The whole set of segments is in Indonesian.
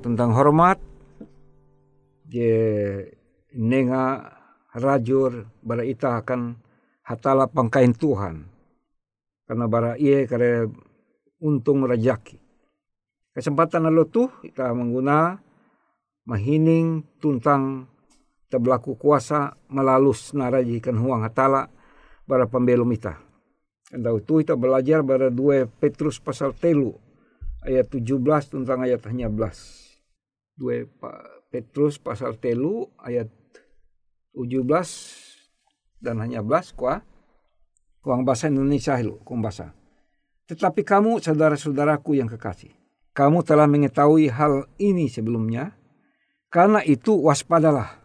Tentang hormat je nenga rajur bara ita akan hatala pangkain Tuhan karena bara iye kare untung rajaki kesempatan lalu tuh kita mengguna mahining tuntang terbelaku kuasa melalus narajikan huang hatala bara pembelum ita. Anda itu kita belajar bara dua Petrus pasal telu ayat 17 tentang ayat hanya belas. 2 Petrus pasal telu ayat 17 dan hanya belas kuah kuang bahasa Indonesia lu kuang bahasa. Tetapi kamu saudara-saudaraku yang kekasih, kamu telah mengetahui hal ini sebelumnya, karena itu waspadalah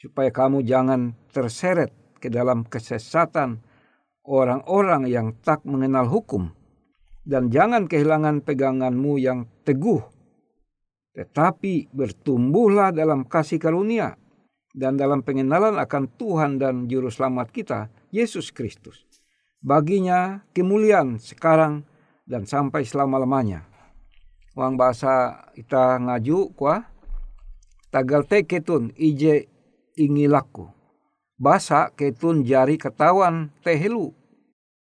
supaya kamu jangan terseret ke dalam kesesatan orang-orang yang tak mengenal hukum dan jangan kehilangan peganganmu yang teguh tetapi bertumbuhlah dalam kasih karunia dan dalam pengenalan akan Tuhan dan Juru Selamat kita, Yesus Kristus. Baginya kemuliaan sekarang dan sampai selama-lamanya. Uang bahasa kita ngaju kuah. tagal te ketun ije ingilaku. Basa ketun jari ketawan tehelu.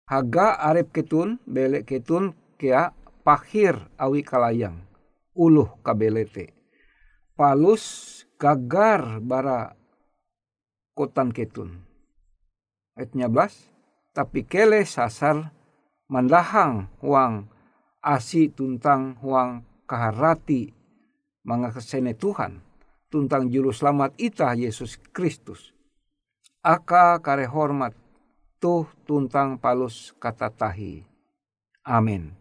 Haga arep ketun belek ketun kea pahir awi kalayang. Uluh kabelete. Palus gagar bara kotan ketun. Ayat 11. Tapi kele sasar mandahang huang asi tuntang huang kaharati mga kesene Tuhan tuntang juru selamat ita Yesus Kristus aka kare hormat tuh tuntang palus kata tahi. Amin.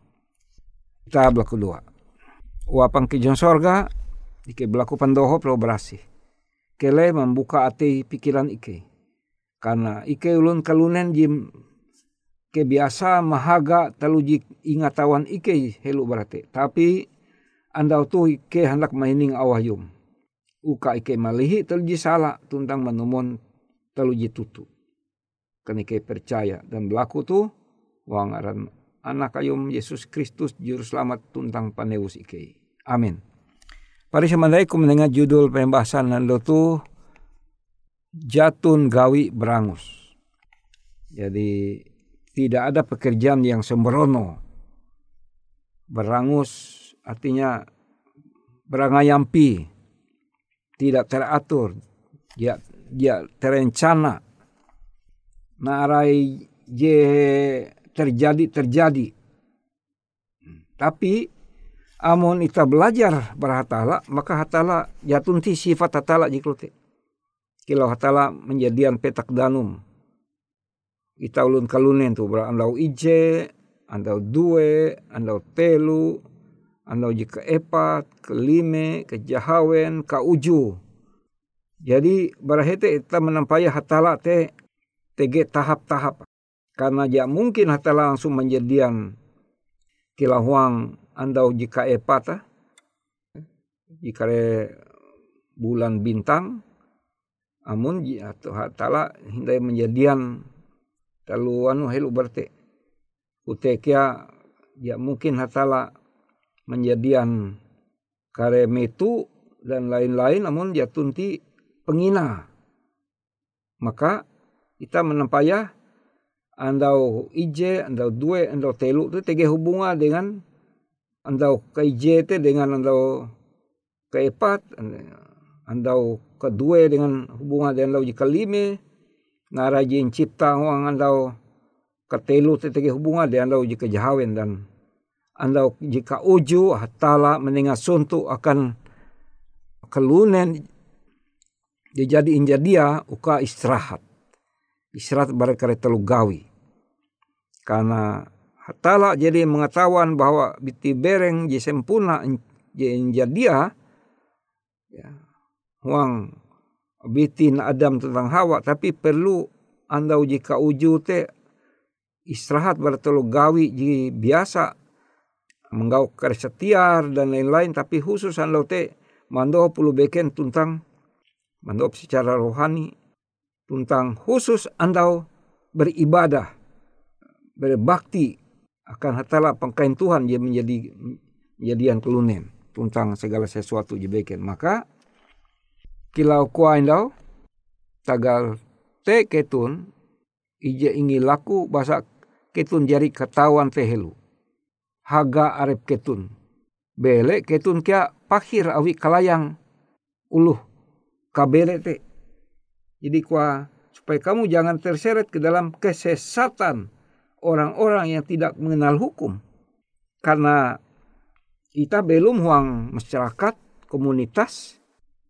Kita dua. Wapang kijon sorga, ike belaku pandoho pro berasi. Kele membuka ati pikiran ike. Karena ike ulun kalunen jim kebiasa mahaga teluji ingatawan ike helu berarti. Tapi andau tu ike hendak maining awahyum. Uka ike malihi teluji salah tuntang menumon teluji tutu. Kenike percaya dan berlaku tu wang aran anak ayum Yesus Kristus juru selamat tuntang paneus ike. Amin. Pari semandaiku mendengar judul pembahasan nando tu jatun gawi berangus. Jadi tidak ada pekerjaan yang sembrono. Berangus artinya berangayampi, tidak teratur, dia dia terencana narai je terjadi terjadi. Tapi amun kita belajar berhatala maka hatala jatunti sifat hatala jiklote kilau hatala menjadian petak danum. Kita ulun kalunen tu berandau ije andau due andau telu andau jika epat kelime kejahawen kauju. Jadi barahete kita menampaya hatala te tege tahap-tahap. Karena ya mungkin hatala langsung menjadian kilahuang andau jika epata. Jika bulan bintang. Amun atau hatala hindai menjadian talu anu helu berte. Utekia ya mungkin hatala menjadian kare metu dan lain-lain namun dia tunti pengina. Maka kita menempaya andau ije, andau dua, andau telu itu tege hubungan dengan andau ke ije itu dengan andau keempat, andau kedua dengan hubungan dengan andau jika lima, narajin cipta huang andau ketelu itu tege hubungan dengan andau jika jahawen dan andau jika uju hatala mendengar suntuk akan kelunen dia jadi inja dia uka istirahat. Istirahat barangkali telu gawi. Karena hatala jadi mengetahuan bahwa biti bereng je sempurna dia ya, huang biti na Adam tentang Hawa. Tapi perlu anda uji uju te istirahat telu gawi ji biasa menggau setiar dan lain-lain. Tapi khusus anda te mando pulu beken tentang menop secara rohani tentang khusus andau beribadah berbakti akan hatala pengkain Tuhan dia menjadi jadian kelunen tentang segala sesuatu jebeken maka kilau kuah andau tagal te ketun ije ingi laku bahasa ketun jari ketahuan tehelu haga arep ketun. Bele ketun kia pakhir awi kalayang uluh kabele te. Jadi kuah supaya kamu jangan terseret ke dalam kesesatan orang-orang yang tidak mengenal hukum. Karena kita belum huang masyarakat, komunitas,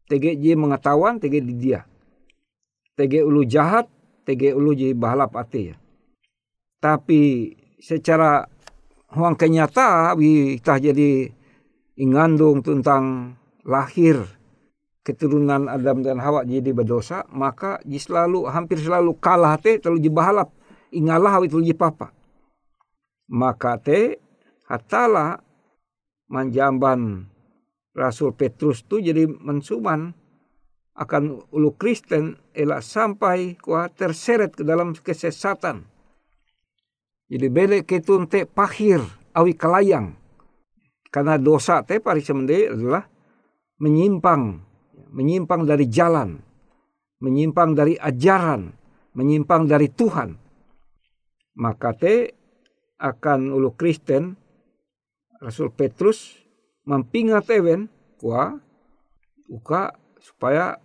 TGJ mengetahuan, TG di dia. TG ulu jahat, TG ulu jadi bahalap ate ya. Tapi secara huang kenyata, kita jadi ingandung tentang lahir keturunan Adam dan Hawa jadi berdosa, maka selalu hampir selalu kalah te terlalu ji bahalap ingalah itu ji papa. Maka te hatala manjamban Rasul Petrus tu jadi mensuman akan ulu Kristen elak sampai kuah terseret ke dalam kesesatan. Jadi bele ketun te pahir awi kelayang. Karena dosa te pari adalah menyimpang menyimpang dari jalan, menyimpang dari ajaran, menyimpang dari Tuhan, maka te akan ulu Kristen Rasul Petrus mempingat ewen kuah uka supaya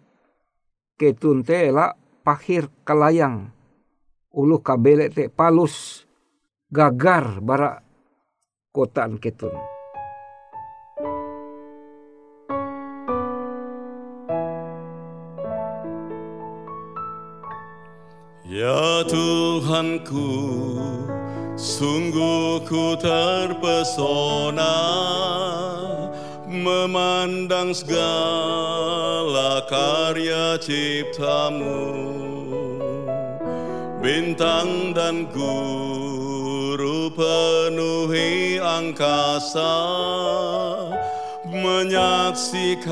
ketun te la pahir kalayang ulu kabele te palus gagar bara kotaan ketun. Ya Tuhanku, sungguh ku terpesona memandang segala karya ciptamu. Bintang dan guru penuhi angkasa menyaksikan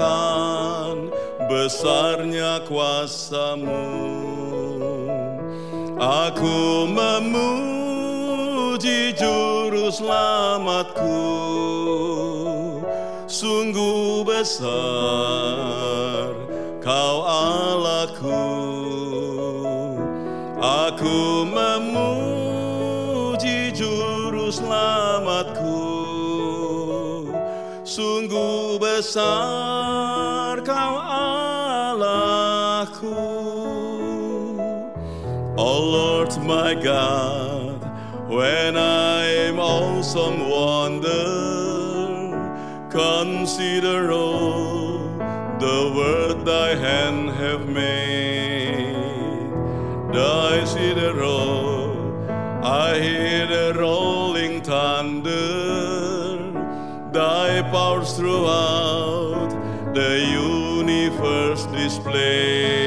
besarnya kuasamu aku memuji juru selamatku. Sungguh besar kau Allahku. Aku memuji juru selamatku. Sungguh besar kau Allahku my God when I'm awesome wonder Consider all the word thy hand have made. Thy the roll, I hear the rolling thunder. Thy powers throughout the universe display.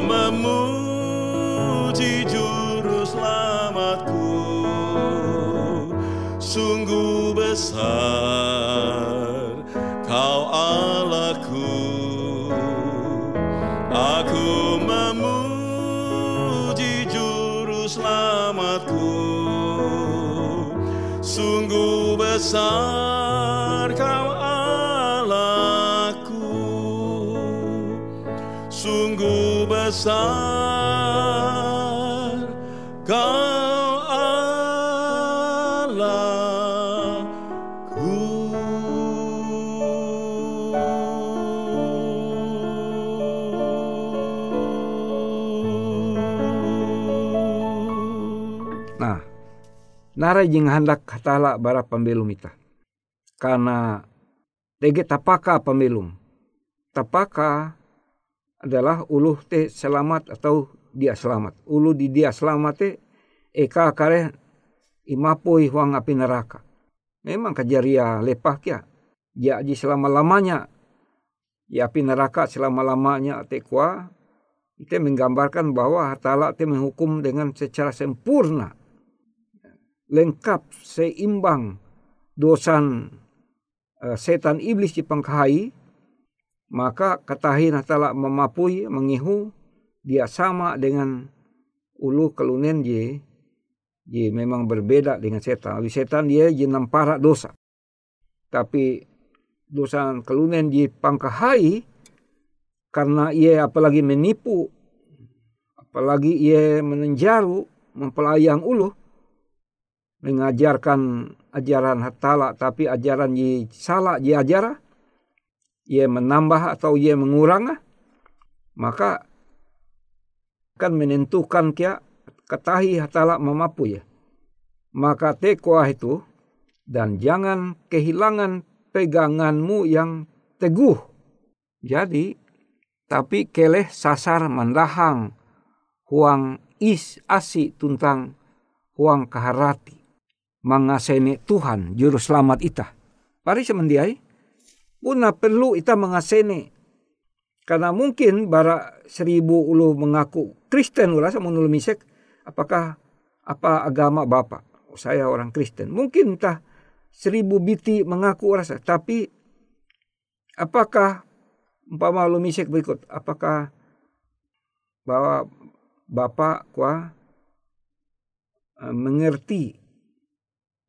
memuji juru selamatku. Sungguh besar kau Allahku. Aku memuji juru selamatku. Sungguh besar besar kau Nah, nara jing hendak hatala bara pembelum ita. Karena tege tapaka pembelum. Tapaka adalah uluh te selamat atau dia selamat. Ulu di dia selamat te eka kare imapoi huang api neraka. Memang kajaria lepah kia. Jadi selama-lamanya ya api neraka selama-lamanya te kuah itu menggambarkan bahwa hatala te menghukum dengan secara sempurna lengkap seimbang dosan uh, setan iblis di pangkahai maka katahin hatala memapui mengihu dia sama dengan ulu kelunen je je memang berbeda dengan setan. Abi setan dia je nampara dosa. Tapi dosa kelunen je pangkahai karena ia apalagi menipu apalagi ia menenjaru mempelayang ulu mengajarkan ajaran hatala tapi ajaran ye salah ye ajara ia menambah atau ia mengurang maka akan menentukan kia ketahi hatala memapu ya maka tekoah itu dan jangan kehilangan peganganmu yang teguh. Jadi tapi keleh sasar mandahang huang is asi tuntang huang kaharati. Mangasene Tuhan juru selamat ita. Pari semendiai puna perlu ita mengasene karena mungkin bara seribu ulu mengaku Kristen rasa menurut misek apakah apa agama bapak oh, saya orang Kristen. Mungkin entah seribu biti mengaku rasa tapi apakah umpama lu misek berikut? Apakah bahwa bapak kuah mengerti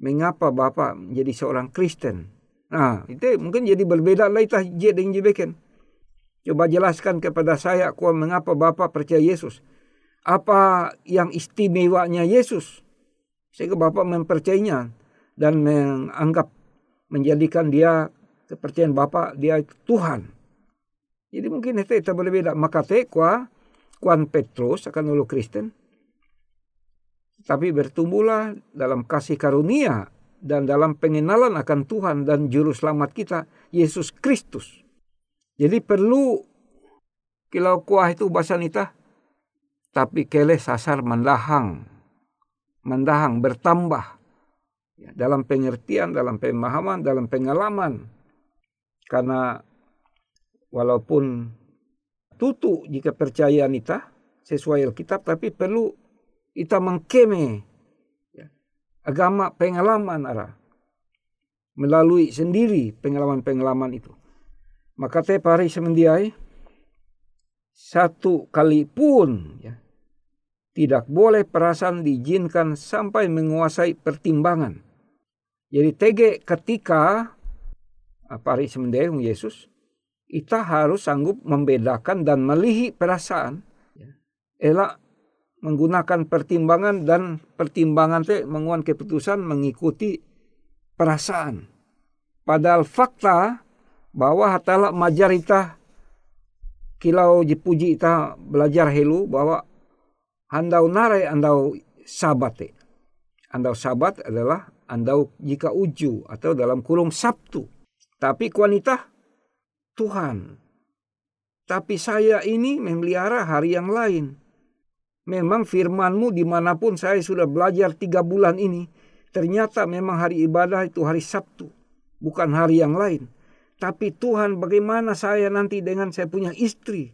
mengapa bapak menjadi seorang Kristen. Nah, itu mungkin jadi berbeda lah itu je dengan jebeken. Coba jelaskan kepada saya kuah mengapa bapak percaya Yesus. Apa yang istimewanya Yesus sehingga bapak mempercayainya dan menganggap menjadikan dia kepercayaan bapak dia Tuhan. Jadi mungkin itu itu berbeda. Maka te kuan Petrus akan ulu Kristen tapi bertumbuhlah dalam kasih karunia dan dalam pengenalan akan Tuhan dan juru selamat kita Yesus Kristus. Jadi perlu kilau kuah itu bahasa nita tapi kele sasar mendahang mendahang bertambah ya, dalam pengertian, dalam pemahaman, dalam pengalaman. Karena walaupun tutu jika percaya nita sesuai Alkitab tapi perlu kita mengkeme agama pengalaman arah melalui sendiri pengalaman-pengalaman itu. Maka teh pari semendiai satu kali pun ya, tidak boleh perasaan diizinkan sampai menguasai pertimbangan. Jadi tege ketika pari semendiai Yesus, kita harus sanggup membedakan dan melihi perasaan. Ya. Menggunakan pertimbangan dan pertimbangan teh menguan keputusan mengikuti perasaan. Padahal fakta bahwa hatala majarita kilau jipuji ita belajar helu bahwa andau nare andau sabate. Andau sabat adalah andau jika uju atau dalam kurung Sabtu. Tapi kuanita Tuhan. Tapi saya ini memelihara hari yang lain memang firmanmu di mana pun saya sudah belajar tiga bulan ini, ternyata memang hari ibadah itu hari Sabtu, bukan hari yang lain. Tapi Tuhan bagaimana saya nanti dengan saya punya istri?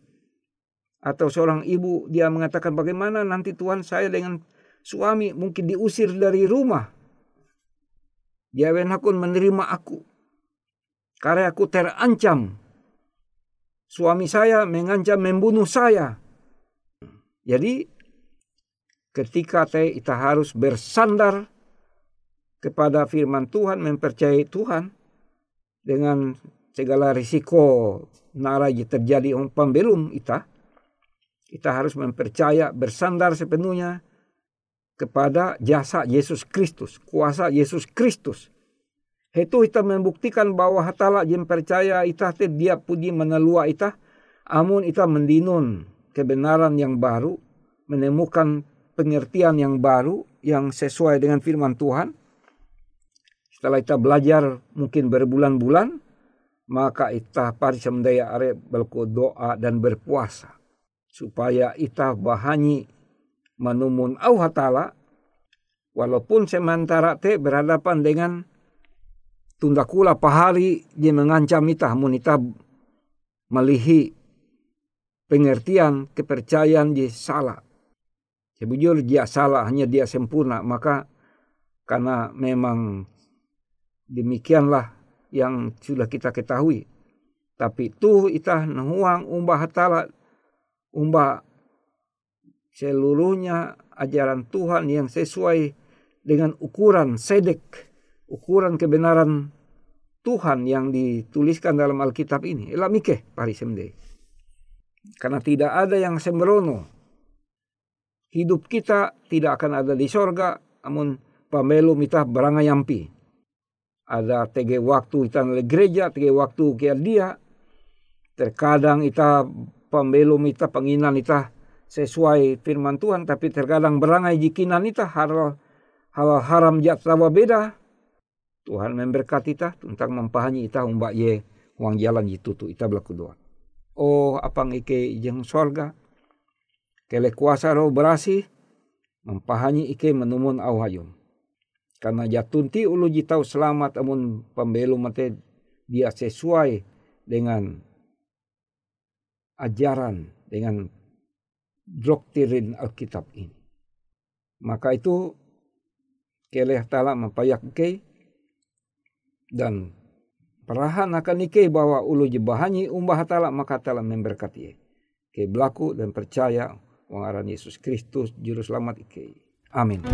Atau seorang ibu dia mengatakan bagaimana nanti Tuhan saya dengan suami mungkin diusir dari rumah. Dia hakun menerima aku. Karena aku terancam. Suami saya mengancam membunuh saya. Jadi ketika kita harus bersandar kepada firman Tuhan, mempercayai Tuhan dengan segala risiko nara terjadi pembelum kita, kita harus mempercaya bersandar sepenuhnya kepada jasa Yesus Kristus, kuasa Yesus Kristus. Itu kita membuktikan bahwa hatala yang percaya kita dia puji menelua kita, amun kita mendinun kebenaran yang baru, menemukan pengertian yang baru yang sesuai dengan firman Tuhan. Setelah kita belajar mungkin berbulan-bulan, maka kita pari semdaya are doa dan berpuasa. Supaya kita bahani menumun au hatala walaupun sementara te berhadapan dengan tunda kula pahari dia mengancam ita mun ita melihi pengertian kepercayaan di salah Sebujur dia salah, hanya dia sempurna. Maka karena memang demikianlah yang sudah kita ketahui. Tapi tuh itah nuang umbah hatala, umbah seluruhnya ajaran Tuhan yang sesuai dengan ukuran sedek, ukuran kebenaran Tuhan yang dituliskan dalam Alkitab ini. Elamike pari semde. Karena tidak ada yang sembrono hidup kita tidak akan ada di sorga namun pamelu mita yampi. Ada tege waktu kita di gereja, tege waktu kia dia. Terkadang kita pamelu mita penginan kita sesuai firman Tuhan, tapi terkadang berangai jikinan kita hal hal haram jat tawa beda. Tuhan memberkati kita tentang mempahami kita umbak ye uang jalan tu kita berlaku doa. Oh apa ngike jeng sorga kele kuasa roh berasi mempahani ike menumun au hayum. Karena jatunti ulu jitau selamat amun pembelu mate dia sesuai dengan ajaran dengan doktrin Alkitab ini. Maka itu keleh tala mapayak ke dan perahan akan ike bahwa ulu jebahanyi umbah tala maka tala memberkati ke belaku dan percaya wangaran Yesus Kristus juru selamat ike. Amin.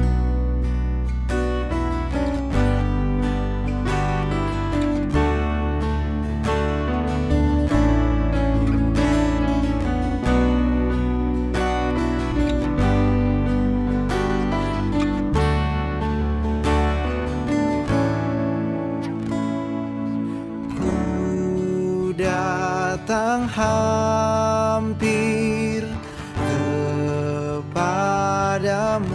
I'm.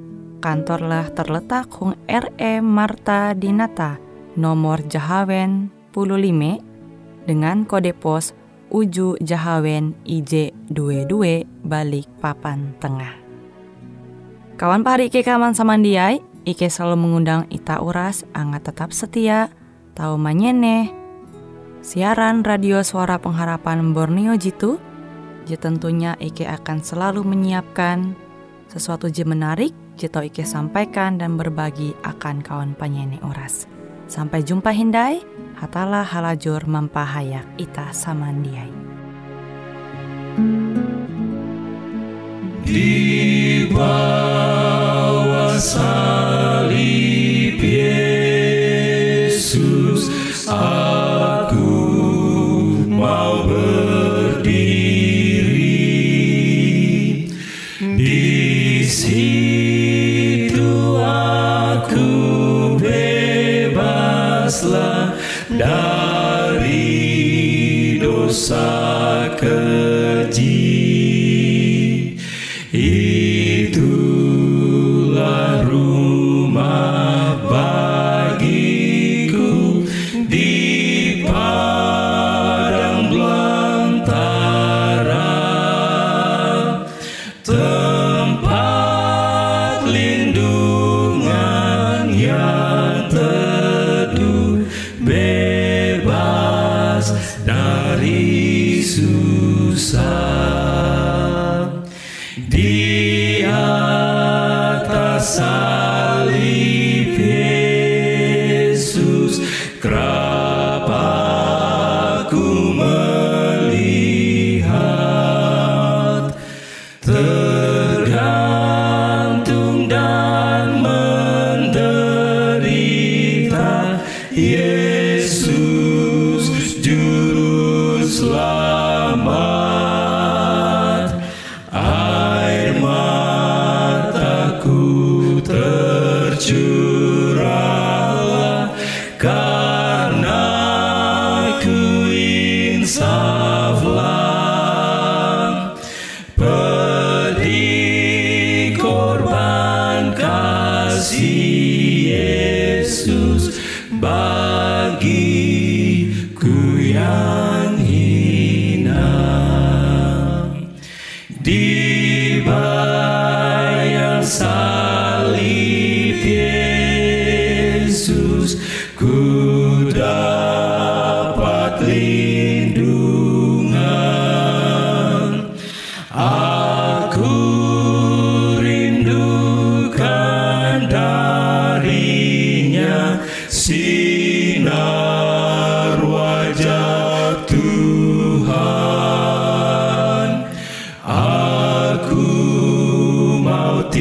kantorlah terletak Hung RE Marta Dinata, nomor Jahawen 15 dengan kode pos Uju Jahawen IJ 22 balik papan tengah. Kawan pahari Ike kaman samandiai, Ike selalu mengundang Ita Uras, angga tetap setia, tahu manyene, siaran radio suara pengharapan Borneo Jitu, tentunya Ike akan selalu menyiapkan sesuatu je menarik, Jito Ike sampaikan dan berbagi akan kawan penyanyi Uras. Sampai jumpa Hindai, hatalah halajur mempahayak ita samandiai. Di bawah salib Yesus aku bebaslah dari dosa keji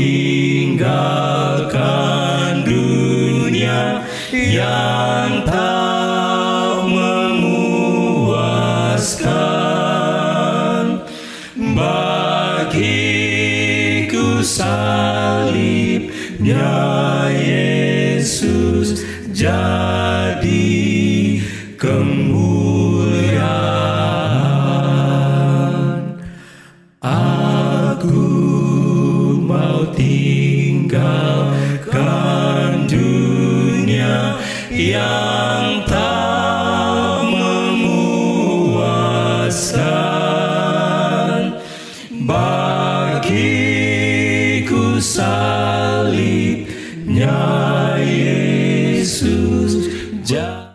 see.